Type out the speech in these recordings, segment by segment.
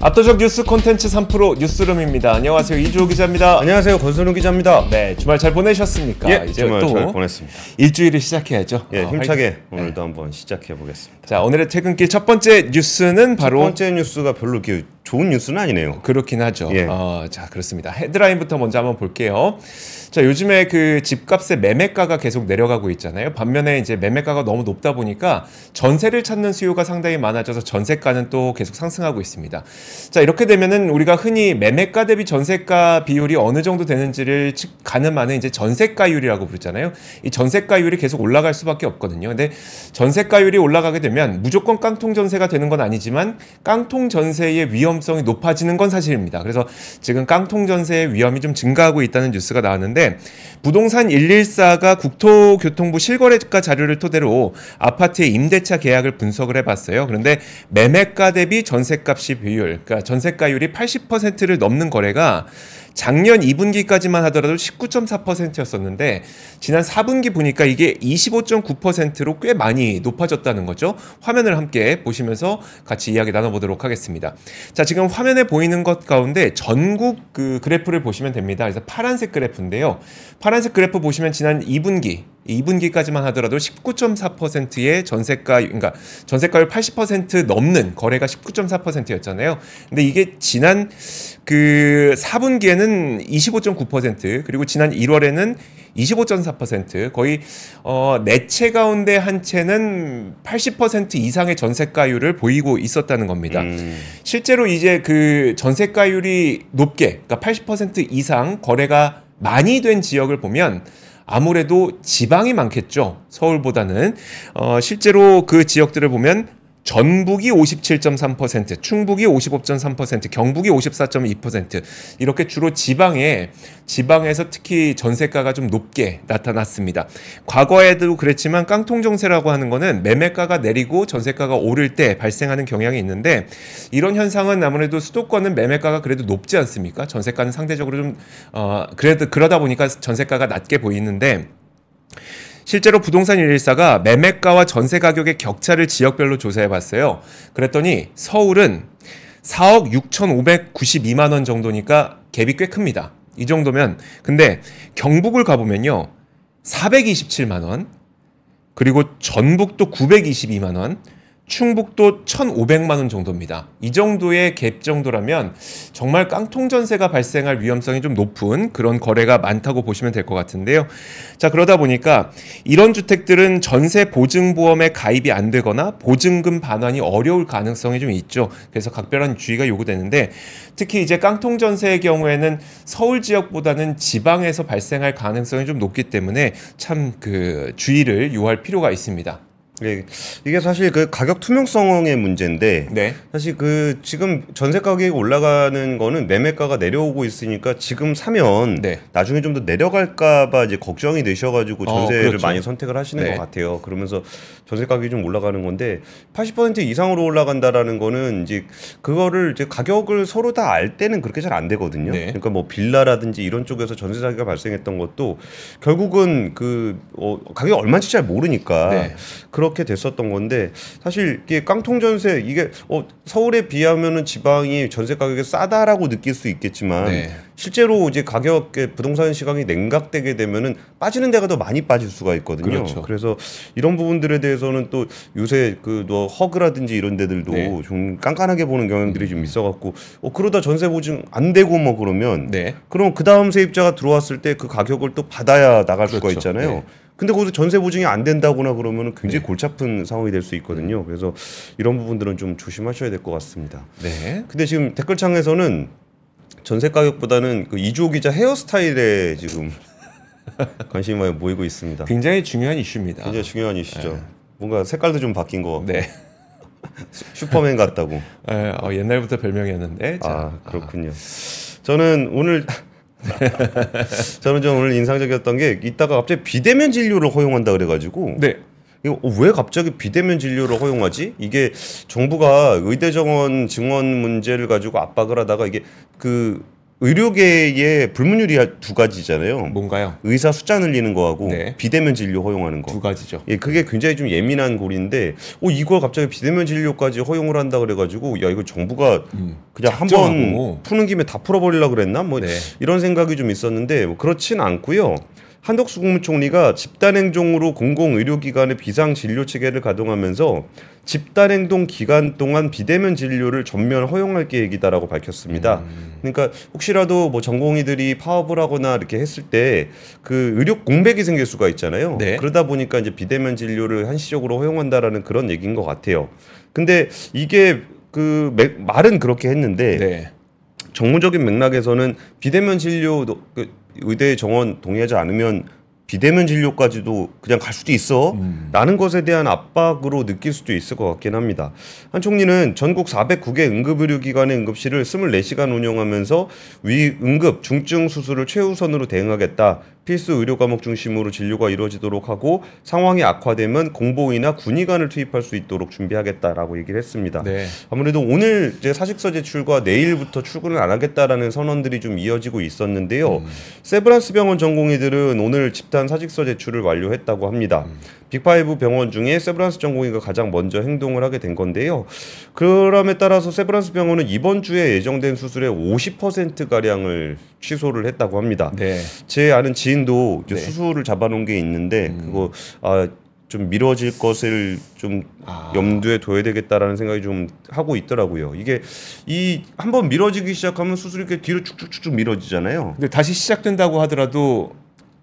압도적 뉴스 콘텐츠 3프로 뉴스룸입니다. 안녕하세요 이주호 기자입니다. 안녕하세요 권선우 기자입니다. 네 주말 잘 보내셨습니까? 예, 이제 정말 또 잘 보냈습니다. 일주일을 시작해야죠. 예, 어, 힘차게 활- 오늘도 한번 시작해 보겠습니다. 자 오늘의 퇴근길 첫 번째 뉴스는 첫 바로 번째 뉴스가 별로 이렇게 좋은 뉴스는 아니네요. 그렇긴 하죠. 예. 어, 자 그렇습니다. 헤드라인부터 먼저 한번 볼게요. 자 요즘에 그 집값의 매매가가 계속 내려가고 있잖아요. 반면에 이제 매매가가 너무 높다 보니까 전세를 찾는 수요가 상당히 많아져서 전세가는 또 계속 상승하고 있습니다. 자 이렇게 되면은 우리가 흔히 매매가 대비 전세가 비율이 어느 정도 되는지를 측- 가늠하는 이제 전세가율이라고 부르잖아요. 이 전세가율이 계속 올라갈 수밖에 없거든요. 근데 전세가율이 올라가게 되면 무조건 깡통 전세가 되는 건 아니지만 깡통 전세의 위험 성이 높아지는 건 사실입니다. 그래서 지금 깡통 전세의 위험이 좀 증가하고 있다는 뉴스가 나왔는데 부동산 114가 국토교통부 실거래가 자료를 토대로 아파트의 임대차 계약을 분석을 해봤어요. 그런데 매매가 대비 전세값이 비율, 그러니까 전세가율이 80%를 넘는 거래가 작년 2분기까지만 하더라도 19.4%였었는데 지난 4분기 보니까 이게 25.9%로 꽤 많이 높아졌다는 거죠. 화면을 함께 보시면서 같이 이야기 나눠보도록 하겠습니다. 자, 지금 화면에 보이는 것 가운데 전국 그 그래프를 보시면 됩니다. 그래서 파란색 그래프인데요. 파란색 그래프 보시면 지난 2분기 2분기까지만 하더라도 19.4%의 전세가 그러니까 전세가율 80% 넘는 거래가 19.4%였잖아요. 근데 이게 지난 그 4분기에는 25.9% 그리고 지난 1월에는 25.4% 거의 어네채 가운데 한 채는 80% 이상의 전세가율을 보이고 있었다는 겁니다. 음, 실제로 이제 그 전세가율이 높게, 그러니까 80% 이상 거래가 많이 된 지역을 보면 아무래도 지방이 많겠죠. 서울보다는. 어, 실제로 그 지역들을 보면 전북이 57.3%, 충북이 55.3%, 경북이 54.2% 이렇게 주로 지방에 지방에서 특히 전세가가 좀 높게 나타났습니다. 과거에도 그랬지만 깡통 정세라고 하는 거는 매매가가 내리고 전세가가 오를 때 발생하는 경향이 있는데 이런 현상은 아무래도 수도권은 매매가가 그래도 높지 않습니까? 전세가는 상대적으로 좀 어, 그래도 그러다 보니까 전세가가 낮게 보이는데 실제로 부동산 114가 매매가와 전세 가격의 격차를 지역별로 조사해 봤어요. 그랬더니 서울은 4억 6,592만 원 정도니까 갭이 꽤 큽니다. 이 정도면 근데 경북을 가보면요. 427만 원 그리고 전북도 922만 원 충북도 1,500만 원 정도입니다. 이 정도의 갭 정도라면 정말 깡통 전세가 발생할 위험성이 좀 높은 그런 거래가 많다고 보시면 될 것 같은데요. 자, 그러다 보니까 이런 주택들은 전세 보증 보험에 가입이 안 되거나 보증금 반환이 어려울 가능성이 좀 있죠. 그래서 각별한 주의가 요구되는데 특히 이제 깡통 전세의 경우에는 서울 지역보다는 지방에서 발생할 가능성이 좀 높기 때문에 참 그 주의를 요할 필요가 있습니다. 예, 이게 사실 그 가격 투명성의 문제인데 네. 사실 그 지금 전세 가격이 올라가는 거는 매매가가 내려오고 있으니까 지금 사면 네. 나중에 좀 더 내려갈까봐 이제 걱정이 되셔가지고 어, 전세를 그렇죠. 많이 선택을 하시는 네. 것 같아요. 그러면서 전세 가격이 좀 올라가는 건데 80% 이상으로 올라간다라는 거는 이제 그거를 이제 가격을 서로 다 알 때는 그렇게 잘 안 되거든요. 네. 그러니까 뭐 빌라라든지 이런 쪽에서 전세 사기가 발생했던 것도 결국은 그 어, 가격이 얼마인지 잘 모르니까 네. 그렇게 됐었던 건데 사실 이게 깡통 전세 이게 어, 서울에 비하면은 지방이 전세 가격이 싸다라고 느낄 수 있겠지만 네. 실제로 이제 가격의 부동산 시장이 냉각되게 되면은 빠지는 데가 더 많이 빠질 수가 있거든요. 그렇죠. 래서 이런 부분들에 대해서는 또 요새 그뭐 허그라든지 이런 데들도 네. 좀 깐깐하게 보는 경향들이 좀 있어갖고 어 그러다 전세 보증 안 되고 뭐 그러면 네. 그럼 그 다음 세입자가 들어왔을 때 그 가격을 또 받아야 나갈 수가 그렇죠. 있잖아요. 네. 근데 거기서 전세 보증이 안 된다거나 그러면 굉장히 골치 아픈 상황이 될 수 있거든요. 그래서 이런 부분들은 좀 조심하셔야 될 것 같습니다. 네. 근데 지금 댓글창에서는 전세 가격보다는 그 이주호 기자 헤어스타일에 지금 관심이 많이 모이고 있습니다. 굉장히 중요한 이슈입니다. 굉장히 중요한 이슈죠. 뭔가 색깔도 좀 바뀐 거 네. 슈퍼맨 같다고. 에, 어, 옛날부터 별명이었는데. 자, 아 그렇군요. 저는 오늘 저는 좀 오늘 인상적이었던 게 이따가 갑자기 비대면 진료를 허용한다 그래가지고 네. 이거 어, 왜 갑자기 비대면 진료를 허용하지? 이게 정부가 의대 정원 증원 문제를 가지고 압박을 하다가 이게 그 의료계의 불문율이 두 가지잖아요. 뭔가요? 의사 숫자 늘리는 거하고 네. 비대면 진료 허용하는 거. 두 가지죠. 예, 그게 굉장히 좀 예민한 골인데, 어 이걸 갑자기 비대면 진료까지 허용을 한다 그래가지고, 야 이거 정부가 음. 그냥 한번. 푸는 김에 다 풀어버리려 그랬나? 뭐 네. 이런 생각이 좀 있었는데 뭐 그렇진 않고요. 한덕수 국무총리가 집단행동으로 공공의료기관의 비상 진료 체계를 가동하면서 집단행동 기간 동안 비대면 진료를 전면 허용할 계획이다라고 밝혔습니다. 음. 그러니까 혹시라도 뭐 전공의들이 파업을 하거나 이렇게 했을 때 그 의료 공백이 생길 수가 있잖아요. 네. 그러다 보니까 이제 비대면 진료를 한시적으로 허용한다라는 그런 얘기인 것 같아요. 근데 이게 그 맥- 말은 그렇게 했는데 네. 정무적인 맥락에서는 비대면 진료 도- 그 의대 정원 동의하지 않으면 비대면 진료까지도 그냥 갈 수도 있어. 음. 라는 것에 대한 압박으로 느낄 수도 있을 것 같긴 합니다. 한 총리는 전국 409개 응급의료기관의 응급실을 24시간 운영하면서 위 응급 중증 수술을 최우선으로 대응하겠다. 필수 의료 과목 중심으로 진료가 이루어지도록 하고 상황이 악화되면 공보의나 군의관을 투입할 수 있도록 준비하겠다라고 얘기를 했습니다. 네. 아무래도 오늘 이제 사직서 제출과 내일부터 출근을 안 하겠다라는 선언들이 좀 이어지고 있었는데요. 음. 세브란스 병원 전공의들은 오늘 집단 사직서 제출을 완료했다고 합니다. Big Five 병원 중에 세브란스 전공의가 가장 먼저 행동을 하게 된 건데요. 그럼에 따라서 세브란스 병원은 이번 주에 예정된 수술의 50% 가량을 취소를 했다고 합니다. 네. 제 아는 지인 도 이제 네. 수술을 잡아놓은 게 있는데 음. 그거 아, 좀 미뤄질 것을 좀 아. 염두에 둬야 되겠다라는 생각이 좀 하고 있더라고요. 이게 이 한번 미뤄지기 시작하면 수술이 이렇게 뒤로 쭉쭉쭉쭉 미뤄지잖아요. 근데 다시 시작된다고 하더라도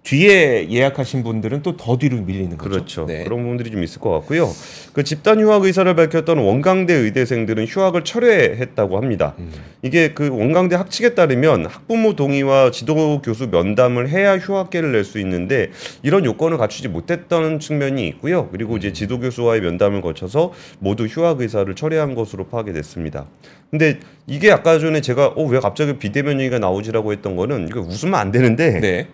뒤에 예약하신 분들은 또 더 뒤로 밀리는 거죠. 그렇죠. 네. 그런 부분들이 좀 있을 것 같고요. 그 집단 휴학 의사를 밝혔던 원광대 의대생들은 휴학을 철회했다고 합니다. 음. 이게 그 원광대 학칙에 따르면 학부모 동의와 지도 교수 면담을 해야 휴학계를 낼 수 있는데 이런 요건을 갖추지 못했던 측면이 있고요. 그리고 이제 지도 교수와의 면담을 거쳐서 모두 휴학 의사를 철회한 것으로 파악이 됐습니다. 근데 이게 아까 전에 제가 어 왜 갑자기 비대면 얘기가 나오지라고 했던 거는 이거 웃으면 안 되는데 네.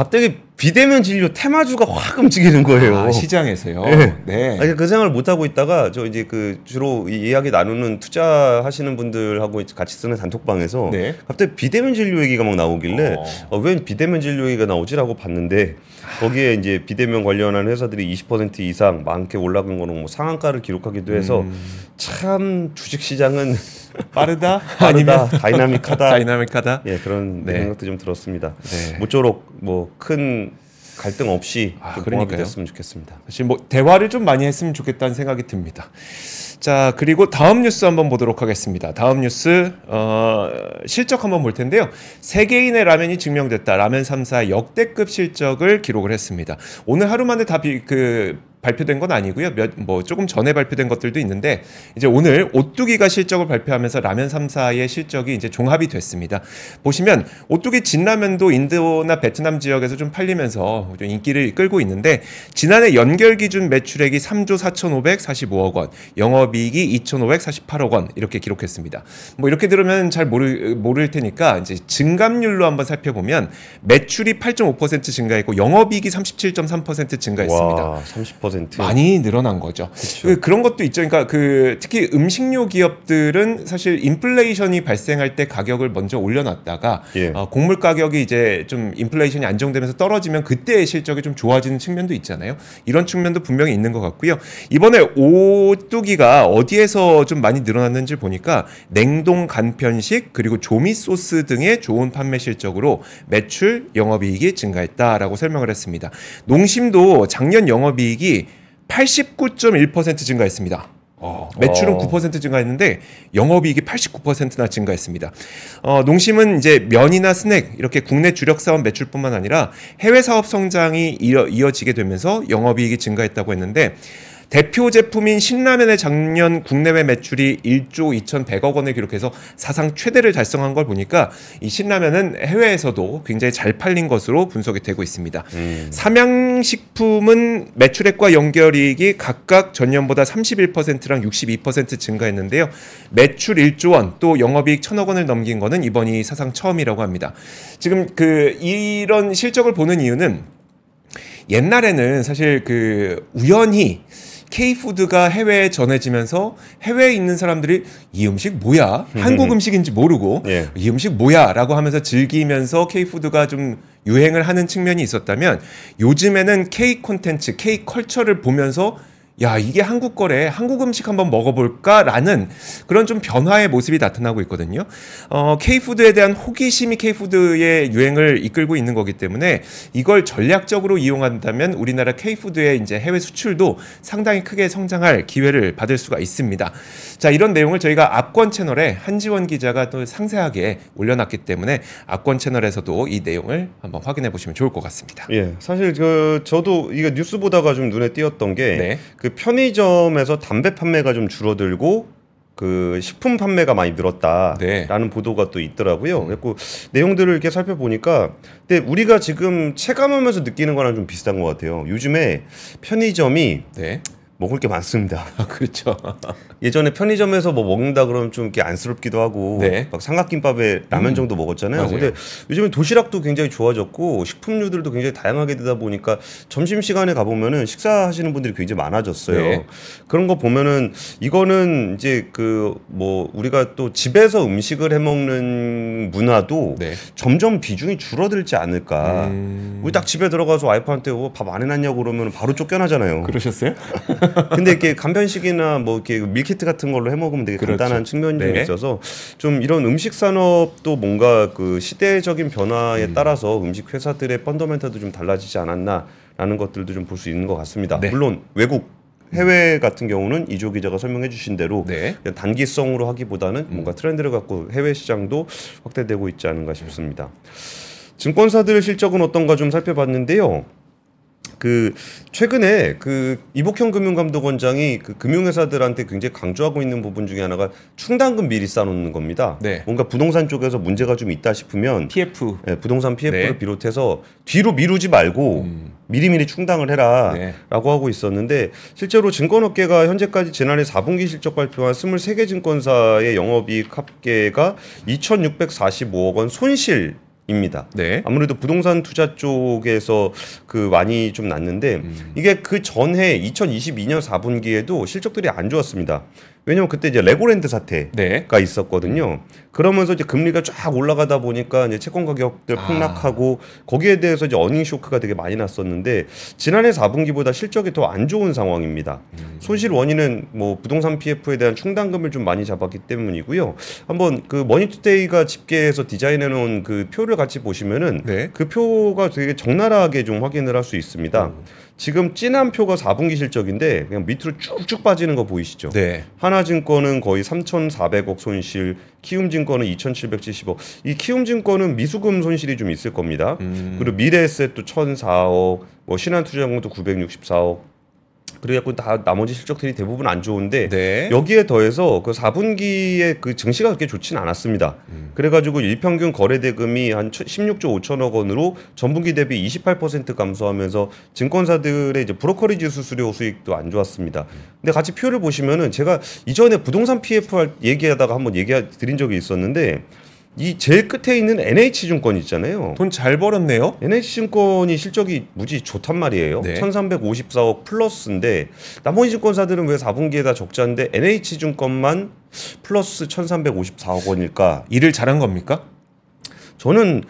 갑자기 비대면 진료 테마주가 확 움직이는 거예요. 아, 시장에서요. 네. 네. 아니, 그 생각을 못 하고 있다가 저 이제 그 주로 이 이야기 나누는 투자하시는 분들하고 같이 쓰는 단톡방에서 네. 갑자기 비대면 진료 얘기가 막 나오길래 어. 어, 웬 비대면 진료 얘기가 나오지라고 봤는데 거기에 이제 비대면 관련한 회사들이 20% 이상 많게 올라간 거는 뭐 상한가를 기록하기도 해서 음, 참 주식 시장은 빠르다? 빠르다, 아니면 다이나믹하다. 다이나믹하다? 예 그런 네. 생각도 좀 들었습니다. 네. 모쪼록 뭐 큰 갈등 없이 아, 좀. 봉합이 됐으면 좋겠습니다. 사실 뭐 대화를 좀 많이 했으면 좋겠다는 생각이 듭니다. 자 그리고 다음 뉴스 한번 보도록 하겠습니다. 다음 뉴스 어, 실적 한번 볼 텐데요. 세계인의 라면이 증명됐다. 라면 3사 역대급 실적을 기록을 했습니다. 오늘 하루 만에 다그 발표된 건 아니고요. 몇 뭐 조금 전에 발표된 것들도 있는데 이제 오늘 오뚜기가 실적을 발표하면서 라면 3사의 실적이 이제 종합이 됐습니다. 보시면 오뚜기 진라면도 인도나 베트남 지역에서 좀 팔리면서 좀 인기를 끌고 있는데 지난해 연결 기준 매출액이 3조 4,545억 원, 영업이익이 2,548억 원 이렇게 기록했습니다. 뭐 이렇게 들으면 잘 모를 모를 테니까 이제 증감률로 한번 살펴보면 매출이 8.5% 증가했고 영업이익이 37.3% 증가했습니다. 와, 30% 많이 늘어난 거죠. 그, 그런 것도 있죠. 그러니까 그 특히 음식료 기업들은 사실 인플레이션이 발생할 때 가격을 먼저 올려놨다가 예. 어, 곡물 가격이 이제 좀 인플레이션이 안정되면서 떨어지면 그때의 실적이 좀 좋아지는 측면도 있잖아요. 이런 측면도 분명히 있는 것 같고요. 이번에 오뚜기가 어디에서 좀 많이 늘어났는지 보니까 냉동 간편식 그리고 조미 소스 등의 좋은 판매 실적으로 매출 영업이익이 증가했다라고 설명을 했습니다. 농심도 작년 영업이익이 89.1% 증가했습니다. 어, 매출은 어. 9% 증가했는데 영업이익이 89%나 증가했습니다. 어, 농심은 이제 면이나 스낵 이렇게 국내 주력 사업 매출뿐만 아니라 해외 사업 성장이 이어, 이어지게 되면서 영업이익이 증가했다고 했는데 대표 제품인 신라면의 작년 국내외 매출이 1조 2,100억 원을 기록해서 사상 최대를 달성한 걸 보니까 이 신라면은 해외에서도 굉장히 잘 팔린 것으로 분석이 되고 있습니다. 음. 삼양식품은 매출액과 연결이익이 각각 전년보다 31%랑 62% 증가했는데요. 매출 1조 원, 또 영업이익 1천억 원을 넘긴 거는 이번이 사상 처음이라고 합니다. 지금 그 이런 실적을 보는 이유는 옛날에는 사실 그 우연히 K푸드가 해외에 전해지면서 해외에 있는 사람들이 이 음식 뭐야? 한국 음식인지 모르고 예. 이 음식 뭐야? 라고 하면서 즐기면서 K푸드가 좀 유행을 하는 측면이 있었다면 요즘에는 K 콘텐츠, K 컬처를 보면서 야, 이게 한국 거래. 한국 음식 한번 먹어볼까라는 그런 좀 변화의 모습이 나타나고 있거든요. 어, K푸드에 대한 호기심이 K푸드의 유행을 이끌고 있는 거기 때문에 이걸 전략적으로 이용한다면 우리나라 K푸드의 이제 해외 수출도 상당히 크게 성장할 기회를 받을 수가 있습니다. 자, 이런 내용을 저희가 압권 채널에 한지원 기자가 또 상세하게 올려놨기 때문에 압권 채널에서도 이 내용을 한번 확인해 보시면 좋을 것 같습니다. 예, 사실 그 저도 이게 뉴스 보다가 좀 눈에 띄었던 게 네. 그 편의점에서 담배 판매가 좀 줄어들고 그 식품 판매가 많이 늘었다라는 네. 보도가 또 있더라고요. 그래고 내용들을 이렇게 살펴보니까 근데 우리가 지금 체감하면서 느끼는 거랑 좀 비슷한 것 같아요. 요즘에 편의점이 네. 먹을 게 많습니다. 아, 그렇죠. 예전에 편의점에서 뭐 먹는다 그러면 좀 이렇게 안쓰럽기도 하고 네. 막 삼각김밥에 라면 음. 정도 먹었잖아요. 맞아요. 근데 요즘에 도시락도 굉장히 좋아졌고 식품류들도 굉장히 다양하게 되다 보니까 점심 시간에 가 보면은 식사하시는 분들이 굉장히 많아졌어요. 네. 그런 거 보면은 이거는 이제 그 뭐 우리가 또 집에서 음식을 해 먹는 문화도 네. 점점 비중이 줄어들지 않을까. 음, 우리 딱 집에 들어가서 와이프한테 어, 밥안 해놨냐고 그러면 바로 쫓겨나잖아요. 그러셨어요? 근데 이렇게 간편식이나 뭐 이렇게 밀키트 같은 걸로 해 먹으면 되게 그렇죠. 간단한 측면이 좀 네. 있어서 좀 이런 음식 산업도 뭔가 그 시대적인 변화에 음. 따라서 음식 회사들의 펀더멘탈도 좀 달라지지 않았나라는 것들도 좀 볼 수 있는 것 같습니다. 네. 물론 외국 해외 같은 경우는 이조 기자가 설명해 주신 대로 네. 단기성으로 하기보다는 음. 뭔가 트렌드를 갖고 해외 시장도 확대되고 있지 않은가 싶습니다. 증권사들 실적은 어떤가 좀 살펴봤는데요. 그 최근에 그 이복형 금융감독원장이 그 금융회사들한테 굉장히 강조하고 있는 부분 중에 하나가 충당금 미리 쌓아놓는 겁니다. 네. 뭔가 부동산 쪽에서 문제가 좀 있다 싶으면 TF. 예, 부동산 PF를 네. 비롯해서 뒤로 미루지 말고 음. 미리미리 충당을 해라. 네. 라고 하고 있었는데 실제로 증권업계가 현재까지 지난해 4분기 실적 발표한 23개 증권사의 영업이익 합계가 2,645억 원 손실 입니다. 네. 아무래도 부동산 투자 쪽에서 그 많이 좀 났는데 음. 이게 그 전해 2022년 4분기에도 실적들이 안 좋았습니다. 왜냐면 그때 이제 레고랜드 사태 네. 가 있었거든요. 그러면서 이제 금리가 쫙 올라가다 보니까 이제 채권 가격들 아. 폭락하고 거기에 대해서 이제 어닝 쇼크가 되게 많이 났었는데 지난해 4분기보다 실적이 더 안 좋은 상황입니다. 음. 손실 원인은 뭐 부동산 PF에 대한 충당금을 좀 많이 잡았기 때문이고요. 한번 그 머니투데이가 집계해서 디자인해 놓은 그 표를 같이 보시면은 네. 그 표가 되게 적나라하게 좀 확인을 할 수 있습니다. 음. 지금 진한 표가 4분기 실적인데 그냥 밑으로 쭉쭉 빠지는 거 보이시죠? 네. 하나증권은 거의 3,400억 손실, 키움증권은 2,770억. 이 키움증권은 미수금 손실이 좀 있을 겁니다. 음. 그리고 미래에셋도 1,004억, 뭐 신한투자증권도 964억. 그래갖고 다 나머지 실적들이 대부분 안 좋은데 네. 여기에 더해서 그 4분기에 그 증시가 그렇게 좋지는 않았습니다. 음. 그래가지고 일평균 거래 대금이 한 16조 5천억 원으로 전분기 대비 28% 감소하면서 증권사들의 이제 brokerage 수수료 수익도 안 좋았습니다. 근데 같이 표를 보시면은 제가 이전에 부동산 PF 할 얘기하다가 한번 얘기 드린 적이 있었는데 이 제일 끝에 있는 NH증권 있잖아요. 돈 잘 벌었네요. NH증권이 실적이 무지 좋단 말이에요. 네. 1354억 플러스인데 나머지 증권사들은 왜 4분기에다 적자인데 NH증권만 플러스 1354억 원일까? 일을 잘한 겁니까? 저는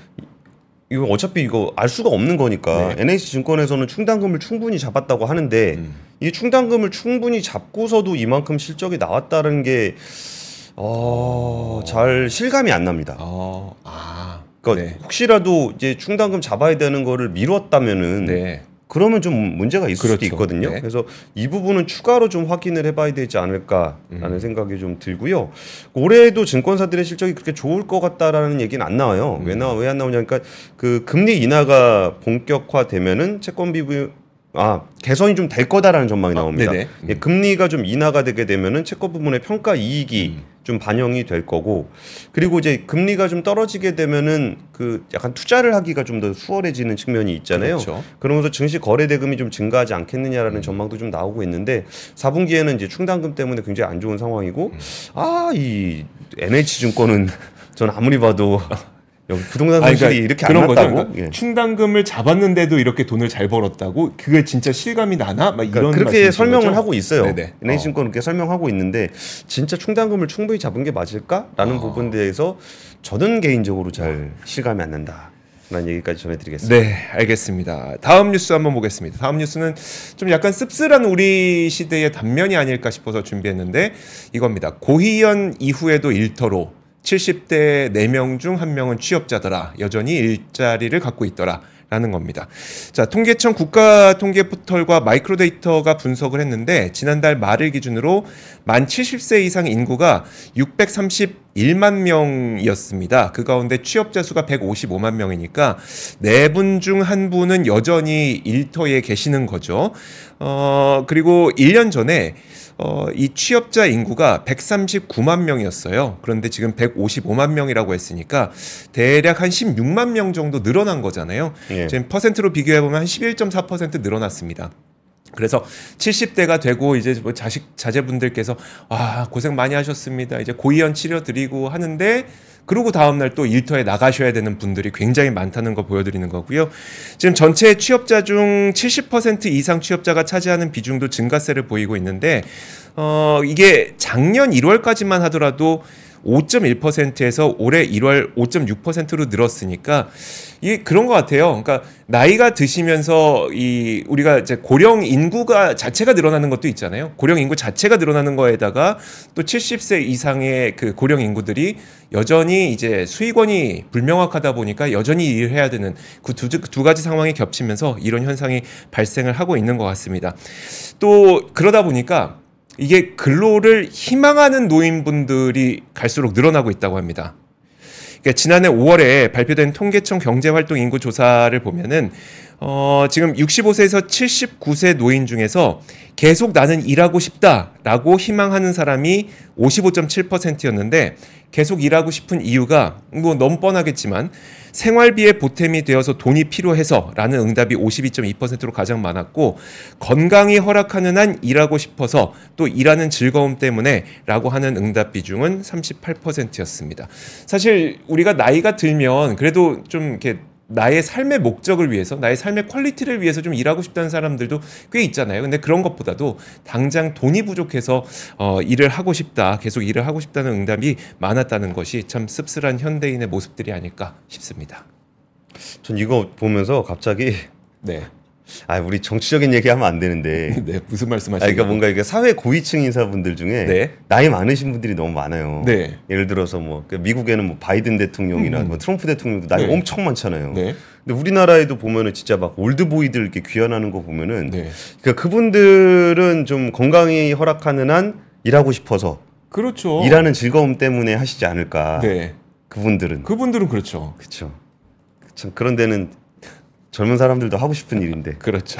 이거 어차피 이거 알 수가 없는 거니까 네. NH증권에서는 충당금을 충분히 잡았다고 하는데 음. 이 충당금을 충분히 잡고서도 이만큼 실적이 나왔다는 게 어, 잘 실감이 안 납니다. 어. 아. 그러니까 네. 혹시라도 이제 충당금 잡아야 되는 거를 미뤘다면은 네. 그러면 좀 문제가 있을 수도 그렇죠. 있거든요. 네. 그래서 이 부분은 추가로 좀 확인을 해봐야 되지 않을까라는 음. 생각이 좀 들고요. 올해도 증권사들의 실적이 그렇게 좋을 것 같다라는 얘기는 안 나와요. 음. 왜나 왜 안 나오냐? 그러니까 그 금리 인하가 본격화되면은 채권 비부 아 개선이 좀 될 거다라는 전망이 아, 나옵니다. 네네. 예, 금리가 좀 인하가 되게 되면은 채권 부문의 평가 이익이 음. 좀 반영이 될 거고 그리고 이제 금리가 좀 떨어지게 되면은 그 약간 투자를 하기가 좀 더 수월해지는 측면이 있잖아요. 그렇죠. 그러면서 증시 거래 대금이 좀 증가하지 않겠느냐라는 음. 전망도 좀 나오고 있는데 4분기에는 이제 충당금 때문에 굉장히 안 좋은 상황이고 음. 아이 NH 증권은 전 아무리 봐도 여기 부동산 아니, 그러니까 이렇게 그런 안 거죠. 그러니까 예. 충당금을 잡았는데도 이렇게 돈을 잘 벌었다고 그게 진짜 실감이 나나? 막 그러니까 이런 그렇게 말씀이신 설명을 거죠? 하고 있어요. 네네. 은행신권 그렇게 설명하고 있는데 진짜 충당금을 충분히 잡은 게 맞을까라는 어. 부분에 대해서 저는 개인적으로 잘 실감이 안 난다. 라는 얘기까지 전해드리겠습니다. 네, 알겠습니다. 다음 뉴스 한번 보겠습니다. 다음 뉴스는 좀 약간 씁쓸한 우리 시대의 단면이 아닐까 싶어서 준비했는데 이겁니다. 고희연 이후에도 일터로 70대 4명 중 1명은 취업자더라. 여전히 일자리를 갖고 있더라. 라는 겁니다. 자, 통계청 국가 통계 포털과 마이크로 데이터가 분석을 했는데 지난달 말을 기준으로 만 70세 이상 인구가 631만 명이었습니다. 그 가운데 취업자 수가 155만 명이니까 네 분 중 한 분은 여전히 일터에 계시는 거죠. 어, 그리고 1년 전에 어, 이 취업자 인구가 139만 명이었어요. 그런데 지금 155만 명이라고 했으니까 대략 한 16만 명 정도 늘어난 거잖아요. 예. 지금 퍼센트로 비교해 보면 한 11.4% 늘어났습니다. 그래서 70대가 되고 이제 뭐 자식 자제분들께서 아 고생 많이 하셨습니다. 이제 고이연 치료 드리고 하는데 그러고 다음 날 또 일터에 나가셔야 되는 분들이 굉장히 많다는 거 보여드리는 거고요. 지금 전체 취업자 중 70% 이상 취업자가 차지하는 비중도 증가세를 보이고 있는데 어 이게 작년 1월까지만 하더라도 5.1%에서 올해 1월 5.6%로 늘었으니까 이게 그런 것 같아요. 그러니까 나이가 드시면서 이 우리가 이제 고령 인구가 자체가 늘어나는 것도 있잖아요. 고령 인구 자체가 늘어나는 거에다가 또 70세 이상의 그 고령 인구들이 여전히 이제 수익원이 불명확하다 보니까 여전히 일을 해야 되는 그두 두 가지 상황이 겹치면서 이런 현상이 발생을 하고 있는 것 같습니다. 또 그러다 보니까 이게 근로를 희망하는 노인분들이 갈수록 늘어나고 있다고 합니다. 그러니까 지난해 5월에 발표된 통계청 경제활동 인구 조사를 보면은 어, 지금 65세에서 79세 노인 중에서 계속 나는 일하고 싶다라고 희망하는 사람이 55.7%였는데 계속 일하고 싶은 이유가 뭐 너무 뻔하겠지만 생활비에 보탬이 되어서 돈이 필요해서라는 응답이 52.2%로 가장 많았고 건강이 허락하는 한 일하고 싶어서 또 일하는 즐거움 때문에라고 하는 응답 비중은 38%였습니다. 사실 우리가 나이가 들면 그래도 좀 이렇게 나의 삶의 목적을 위해서 나의 삶의 quality를 위해서 좀 일하고 싶다는 사람들도 꽤 있잖아요. 근데 그런 것보다도 당장 돈이 부족해서 어, 일을 하고 싶다, 계속 일을 하고 싶다는 응답이 많았다는 것이 참 씁쓸한 현대인의 모습들이 아닐까 싶습니다. 전 이거 보면서 갑자기 네, 아 우리 정치적인 얘기하면 안 되는데 네 무슨 아 말씀하시는 그러니까 뭔가 이게 사회 고위층 인사분들 중에 네. 나이 많으신 분들이 너무 많아요. 네. 예를 들어서 뭐그 미국에는 뭐 바이든 대통령이나 음. 뭐 트럼프 대통령도 나이 네. 엄청 많잖아요. 네, 근데 우리나라에도 보면은 진짜 막 올드보이들 이렇게 귀환하는 거 보면은 네, 그러니까 그분들은 좀 건강이 허락하는 한 일하고 싶어서 그렇죠. 일하는 즐거움 때문에 하시지 않을까. 네, 그분들은 그분들은 그렇죠. 그렇죠. 참 그런 데는 젊은 사람들도 하고 싶은 일인데 그렇죠.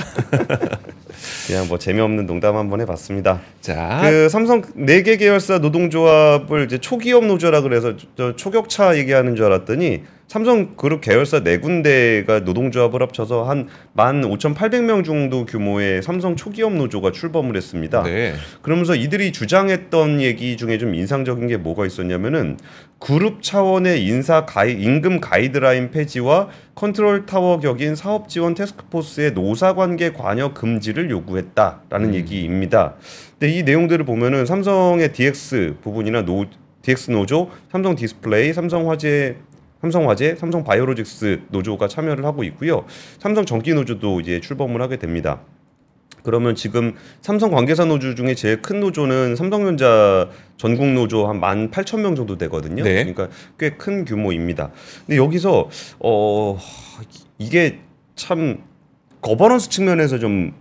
그냥 뭐 재미없는 농담 한번 해봤습니다. 자, 그 삼성 네 개 계열사 노동조합을 이제 초기업 노조라 그래서 저 초격차 얘기하는 줄 알았더니 삼성 그룹 계열사 네 군데가 노동조합을 합쳐서 한만 5,800명 정도 규모의 삼성 초기업 노조가 출범을 했습니다. 네, 그러면서 이들이 주장했던 얘기 중에 좀 인상적인 게 뭐가 있었냐면은 그룹 차원의 인사 가이, 임금 가이드라인 폐지와 컨트롤 타워 격인 사업 지원 태스크포스의 노사 관계 관여 금지를 요구했다라는 음. 얘기입니다. 근데 이 내용들을 보면은 삼성의 DX 부문이나 노 DX 노조, 삼성 디스플레이, 삼성 화재 삼성화재, 삼성 바이오로직스 노조가 참여를 하고 있고요. 삼성 전기 노조도 이제 출범을 하게 됩니다. 그러면 지금 삼성 관계사 노조 중에 제일 큰 노조는 삼성전자 전국 노조 한만 8천 명 정도 되거든요. 네. 그러니까 꽤 큰 규모입니다. 근데 여기서 어 이게 참 거버넌스 측면에서 좀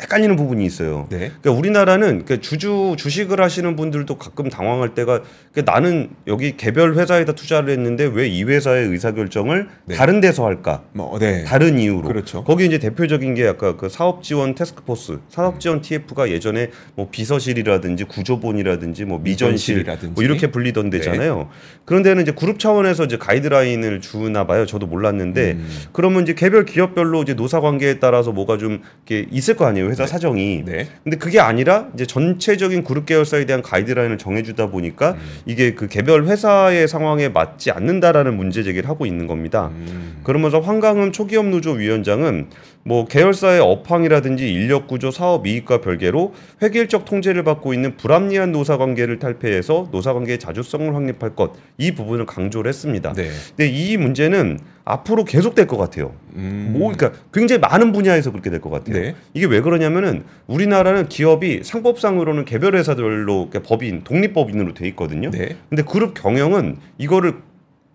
헷갈리는 부분이 있어요. 네, 그러니까 우리나라는 그러니까 주주 주식을 하시는 분들도 가끔 당황할 때가 그러니까 나는 여기 개별 회사에다 투자를 했는데 왜 이 회사의 의사 결정을 네. 다른 데서 할까? 뭐, 네, 다른 이유로. 그렇죠. 거기 이제 대표적인 게 아까 그 사업 지원 테스크포스, 사업 지원 TF가 예전에 뭐 비서실이라든지 구조본이라든지 뭐 미전실 미전실이라든지. 뭐 이렇게 불리던 데잖아요. 그런 데는 이제 그룹 차원에서 이제 가이드라인을 주나 봐요. 저도 몰랐는데 음. 그러면 이제 개별 기업별로 이제 노사 관계에 따라서 뭐가 좀 이렇게 있을 거 아니에요. 있잖아요. 회사 사정이. 네. 근데 그게 아니라 이제 전체적인 그룹 계열사에 대한 가이드라인을 정해주다 보니까 음. 이게 그 개별 회사의 상황에 맞지 않는다라는 문제 제기를 하고 있는 겁니다. 음. 그러면서 황강흠 초기업 노조 위원장은 뭐 계열사의 업황이라든지 인력 구조, 사업 이익과 별개로 획일적 통제를 받고 있는 불합리한 노사 관계를 탈피해서 노사 관계의 자주성을 확립할 것 이 부분을 강조를 했습니다. 네. 근데 이 문제는 앞으로 계속 될 것 같아요. 음. 뭐 그러니까 굉장히 많은 분야에서 그렇게 될 것 같아요. 네. 이게 왜 그러냐면은 우리나라는 기업이 상법상으로는 개별 회사들로 그러니까 법인 독립법인으로 돼 있거든요. 네. 근데 그룹 경영은 이거를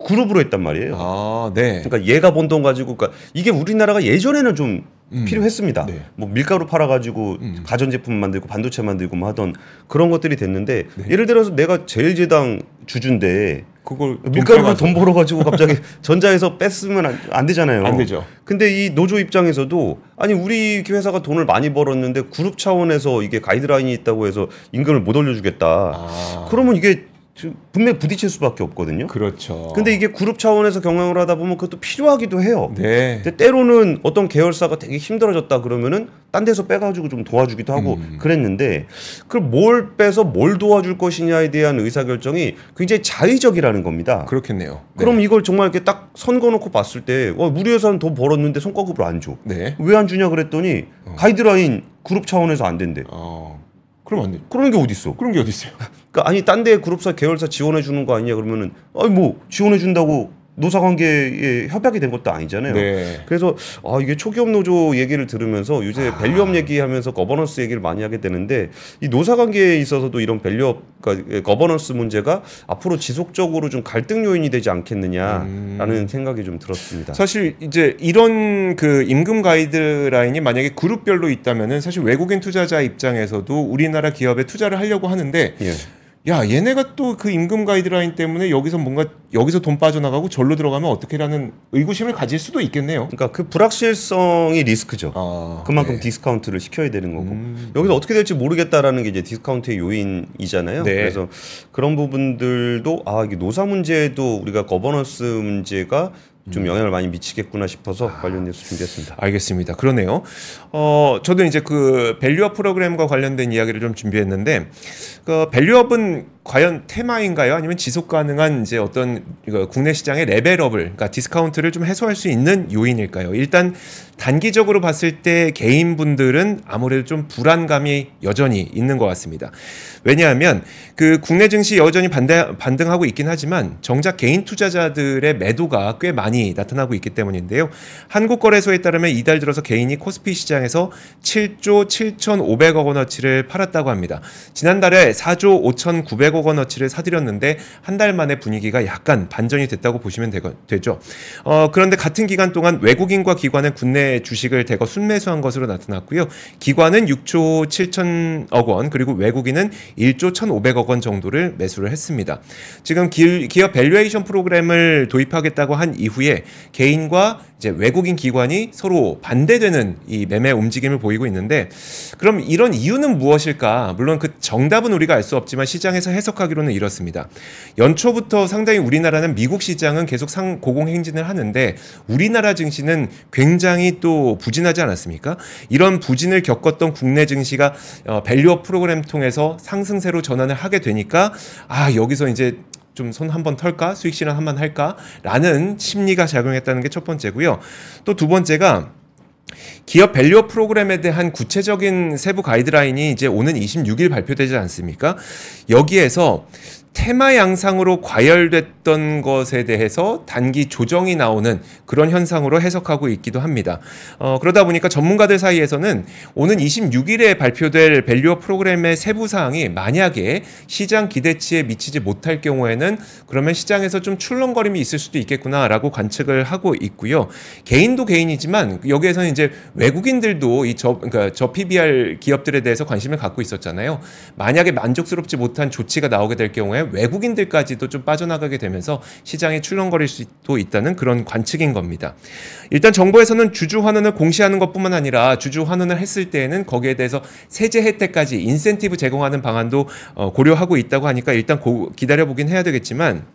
그룹으로 했단 말이에요. 아, 네. 그러니까 얘가 번 돈 가지고 그러니까 이게 우리나라가 예전에는 좀 음. 필요했습니다. 네. 뭐 밀가루 팔아 가지고 음. 가전제품 만들고 반도체 만들고 뭐 하던 그런 것들이 됐는데 네. 예를 들어서 내가 제일제당 주주인데 그걸 돈 밀가루로. 돈 벌어 가지고 갑자기 전자에서 뺐으면 안, 안 되잖아요. 안 되죠. 근데 이 노조 입장에서도 아니 우리 회사가 돈을 많이 벌었는데 그룹 차원에서 이게 가이드라인이 있다고 해서 임금을 못 올려주겠다. 아. 그러면 이게 분명히 부딪힐 수밖에 없거든요. 그렇죠. 근데 이게 그룹 차원에서 경영을 하다 보면 그것도 필요하기도 해요. 네. 근데 때로는 어떤 계열사가 되게 힘들어졌다 그러면은 딴 데서 빼가지고 좀 도와주기도 하고 음. 그랬는데 그걸 뭘 빼서 뭘 도와줄 것이냐에 대한 의사결정이 굉장히 자의적이라는 겁니다. 그렇겠네요. 그럼 이걸 정말 이렇게 딱 선거놓고 봤을 때 어, 우리 회사는 돈 벌었는데 손가락으로 안 줘. 네. 왜 안 주냐 그랬더니 가이드라인 그룹 차원에서 안 된대. 어. 그럼 안 돼. 그런 게 어디 있어? 그런 게 어디 있어요? 그러니까 아니 딴 데 그룹사 계열사 지원해 주는 거 아니냐 그러면은 아니 뭐 지원해 준다고 노사 관계에 협약이 된 것도 아니잖아요. 네. 그래서 아 이게 초기업 노조 얘기를 들으면서 요새 밸류업 얘기하면서 거버넌스 얘기를 많이 하게 되는데 이 노사 관계에 있어서도 이런 밸류업 그러니까 거버넌스 문제가 앞으로 지속적으로 좀 갈등 요인이 되지 않겠느냐라는 생각이 좀 들었습니다. 사실 이제 이런 그 임금 가이드라인이 만약에 그룹별로 있다면은 사실 외국인 투자자 입장에서도 우리나라 기업에 투자를 하려고 하는데 예. 야 얘네가 또 그 임금 가이드라인 때문에 여기서 뭔가 여기서 돈 빠져나가고 절로 들어가면 어떻게라는 의구심을 가질 수도 있겠네요. 그러니까 그 불확실성이 리스크죠. 아, 그만큼 네. 디스카운트를 시켜야 되는 거고 음. 여기서 어떻게 될지 모르겠다라는 게 이제 디스카운트의 요인이잖아요. 네. 그래서 그런 부분들도 아 이게 노사 문제도 우리가 거버넌스 문제가 음. 좀 영향을 많이 미치겠구나 싶어서 관련 뉴스 준비했습니다. 알겠습니다. 그러네요. 어, 저도 이제 그 밸류업 프로그램과 관련된 이야기를 좀 준비했는데, 그 value-up은 과연 테마인가요? 아니면 지속 가능한 이제 어떤 국내 시장의 level-up을, 그러니까 디스카운트를 좀 해소할 수 있는 요인일까요? 일단 단기적으로 봤을 때 개인분들은 아무래도 좀 불안감이 여전히 있는 것 같습니다. 왜냐하면 그 국내 증시 여전히 반대, 반등하고 있긴 하지만 정작 개인 투자자들의 매도가 꽤 많이 나타나고 있기 때문인데요. 한국거래소에 따르면 이달 들어서 개인이 코스피 시장에서 7조 7,500억 원어치를 팔았다고 합니다. 지난달에 4조 5,900억 원어치를 사들였는데 한 달 만에 분위기가 약간 반전이 됐다고 보시면 되죠. 어, 그런데 같은 기간 동안 외국인과 기관은 국내 주식을 대거 순매수한 것으로 나타났고요. 기관은 6조 7천억 원 그리고 외국인은 1조 1,500억 원 정도를 매수를 했습니다. 지금 기, 기업 valuation 프로그램을 도입하겠다고 한 이후에 개인과 이제 외국인 기관이 서로 반대되는 이 매매 움직임을 보이고 있는데 그럼 이런 이유는 무엇일까? 물론 그 정답은 우리가 알 수 없지만 시장에서 해석하기로는 이렇습니다. 연초부터 상당히 우리나라는 미국 시장은 계속 상 고공 행진을 하는데 우리나라 증시는 굉장히 또 부진하지 않았습니까? 이런 부진을 겪었던 국내 증시가 어, 밸류업 프로그램 통해서 상승세로 전환을 하게 되니까 아 여기서 이제 좀 손 한번 털까 수익 실현 한번 할까 라는 심리가 작용했다는 게 첫 번째고요. 또 두 번째가 기업 밸류업 프로그램에 대한 구체적인 세부 가이드라인이 이제 오는 26일 발표되지 않습니까? 여기에서 테마 양상으로 과열됐던 것에 대해서 단기 조정이 나오는 그런 현상으로 해석하고 있기도 합니다. 어, 그러다 보니까 전문가들 사이에서는 오는 26일에 발표될 밸류업 프로그램의 세부 사항이 만약에 시장 기대치에 미치지 못할 경우에는 그러면 시장에서 좀 출렁거림이 있을 수도 있겠구나라고 관측을 하고 있고요. 개인도 개인이지만 여기에서는 이제 외국인들도 이저 그러니까 저 PBR 기업들에 대해서 관심을 갖고 있었잖아요. 만약에 만족스럽지 못한 조치가 나오게 될 경우에 외국인들까지도 좀 빠져나가게 되면서 시장이 출렁거릴 수도 있다는 그런 관측인 겁니다. 일단 정부에서는 주주 환원을 공시하는 것뿐만 아니라 주주 환원을 했을 때에는 거기에 대해서 세제 혜택까지 인센티브 제공하는 방안도 어, 고려하고 있다고 하니까 일단 고, 기다려보긴 해야 되겠지만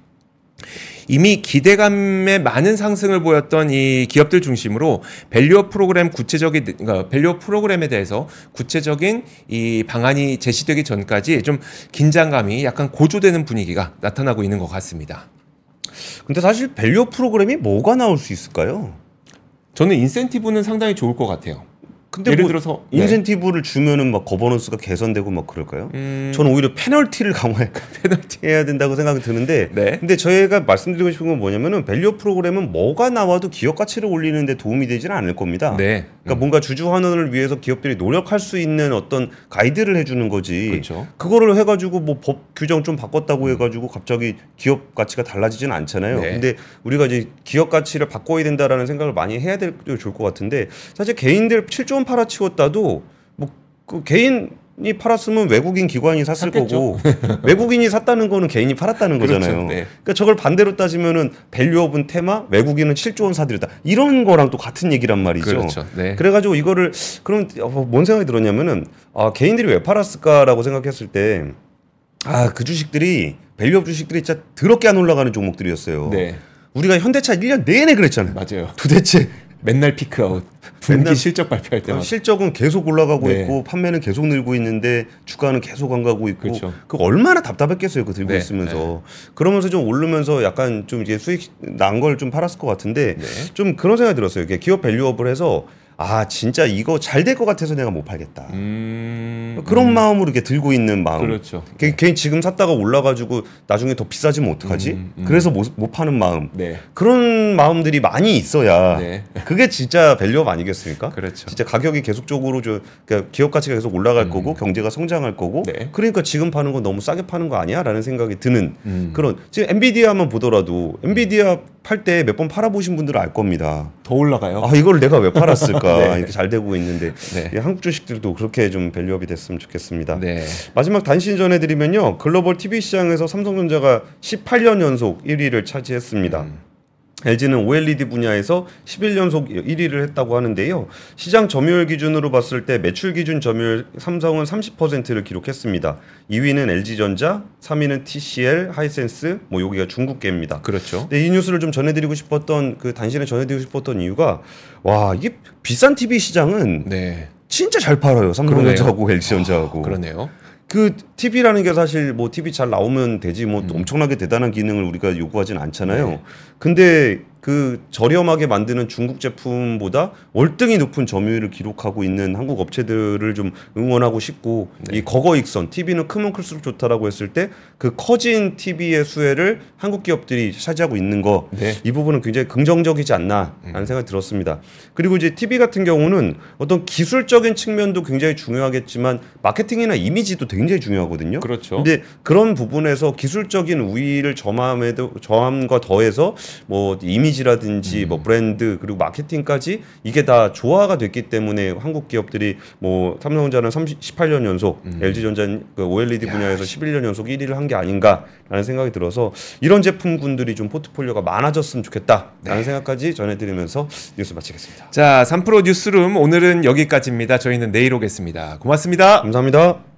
이미 기대감에 많은 상승을 보였던 이 기업들 중심으로 밸류업 프로그램 구체적인 그러니까 밸류업 프로그램에 대해서 구체적인 이 방안이 제시되기 전까지 좀 긴장감이 약간 고조되는 분위기가 나타나고 있는 것 같습니다. 근데 사실 밸류업 프로그램이 뭐가 나올 수 있을까요? 저는 인센티브는 상당히 좋을 것 같아요. 근데 예를 뭐 들어서 네. 인센티브를 주면은 막 거버넌스가 개선되고 막 그럴까요? 음, 저는 오히려 페널티를 강화해 페널티. 해야 된다고 생각이 드는데 네. 근데 저희가 말씀드리고 싶은 건 뭐냐면은 value 프로그램은 뭐가 나와도 기업 가치를 올리는 데 도움이 되지는 않을 겁니다. 네. 그러니까 뭔가 주주 환원을 위해서 기업들이 노력할 수 있는 어떤 가이드를 해주는 거지. 그렇죠. 그거를 해가지고 뭐 법 규정 좀 바꿨다고 해가지고 갑자기 기업 가치가 달라지지는 않잖아요. 네. 근데 우리가 이제 기업 가치를 바꿔야 된다라는 생각을 많이 해야 될 좋을 것 같은데 사실 개인들 7조 원 팔아치웠다도 뭐 그 개인이 팔았으면 외국인 기관이 샀을 샀겠죠. 거고 외국인이 샀다는 거는 개인이 팔았다는 그렇죠. 거잖아요. 네. 그러니까 저걸 반대로 따지면은 value-up은 테마, 외국인은 7조 원 사들였다. 이런 거랑 또 같은 얘기란 말이죠. 그렇죠. 네. 그래가지고 이거를 그럼 어, 뭔 생각이 들었냐면은 아 개인들이 왜 팔았을까라고 생각했을 때 아 그 주식들이 밸류업 주식들이 진짜 더럽게 안 올라가는 종목들이었어요. 네. 우리가 현대차 1년 내내 그랬잖아요. 맞아요. 도대체 맨날 peak out. 분기 맨날- 실적 발표할 때마다. 실적은 계속 올라가고 네. 있고 판매는 계속 늘고 있는데 주가는 계속 안 가고 있고 그렇죠. 그 얼마나 답답했겠어요. 그 들고 네, 있으면서 그러면서 좀 오르면서 약간 좀 이제 수익 난 걸 좀 팔았을 것 같은데 네. 좀 그런 생각이 들었어요. 이게 기업 value-up을 해서 아 진짜 이거 잘 될 것 같아서 내가 못 팔겠다. 음. 그런 마음으로 이렇게 들고 있는 마음. 그렇죠. 걔, 걔 지금 샀다가 올라가지고 나중에 더 비싸지면 어떡하지? 음, 음. 그래서 못, 못 파는 마음. 네. 그런 마음들이 많이 있어야 네. 그게 진짜 밸류업 아니겠습니까? 그렇죠. 진짜 가격이 계속적으로 저 그러니까 기업 가치가 계속 올라갈 거고 경제가 성장할 거고 음. 네. 그러니까 지금 파는 건 너무 싸게 파는 거 아니야라는 생각이 드는 음. 그런 지금 엔비디아만 보더라도 엔비디아 팔 때 몇 번 팔아보신 분들은 알 겁니다. 더 올라가요. 아 이걸 내가 왜 팔았을까 네. 이렇게 잘 되고 있는데 네. 이 한국 주식들도 그렇게 좀 value up이 됐으면 좋겠습니다. 네. 마지막 단신 전해드리면요 글로벌 TV 시장에서 삼성전자가 18년 연속 1위를 차지했습니다. 음. LG는 OLED 분야에서 11연속 1위를 했다고 하는데요. 시장 점유율 기준으로 봤을 때 매출 기준 점유율 삼성은 30%를 기록했습니다. 2위는 LG전자, 3위는 TCL, 하이센스, 뭐 여기가 중국계입니다. 그렇죠. 근데 이 뉴스를 좀 전해드리고 싶었던 그 단신에 전해드리고 싶었던 이유가 와 이게 비싼 TV 시장은 네. 진짜 잘 팔아요. 삼성전자하고 LG전자하고. 그러네요. 그 TV라는 게 사실 뭐 TV 잘 나오면 되지 뭐 음. 엄청나게 대단한 기능을 우리가 요구하진 않잖아요. 네. 근데 그 저렴하게 만드는 중국 제품보다 월등히 높은 점유율을 기록하고 있는 한국 업체들을 좀 응원하고 싶고 네. 이 거거익선 TV는 크면 클수록 좋다라고 했을 때 그 커진 TV의 수혜를 한국 기업들이 차지하고 있는 거 네. 이 부분은 굉장히 긍정적이지 않나라는 생각이 들었습니다. 그리고 이제 TV 같은 경우는 어떤 기술적인 측면도 굉장히 중요하겠지만 마케팅이나 이미지도 굉장히 중요하거든요. 그렇죠. 근데 그런 부분에서 기술적인 우위를 점함에도 점함과 더해서 뭐 이미지 라든지 음. 뭐 브랜드 그리고 마케팅까지 이게 다 조화가 됐기 때문에 한국 기업들이 뭐 삼성전자는 30, 18년 연속, 음. LG전자는 그 OLED 분야에서 11년 연속 1위를 한 게 아닌가라는 생각이 들어서 이런 제품군들이 좀 포트폴리오가 많아졌으면 좋겠다라는 네. 생각까지 전해드리면서 뉴스 마치겠습니다. 자, 3프로 뉴스룸 오늘은 여기까지입니다. 저희는 내일 오겠습니다. 고맙습니다. 감사합니다.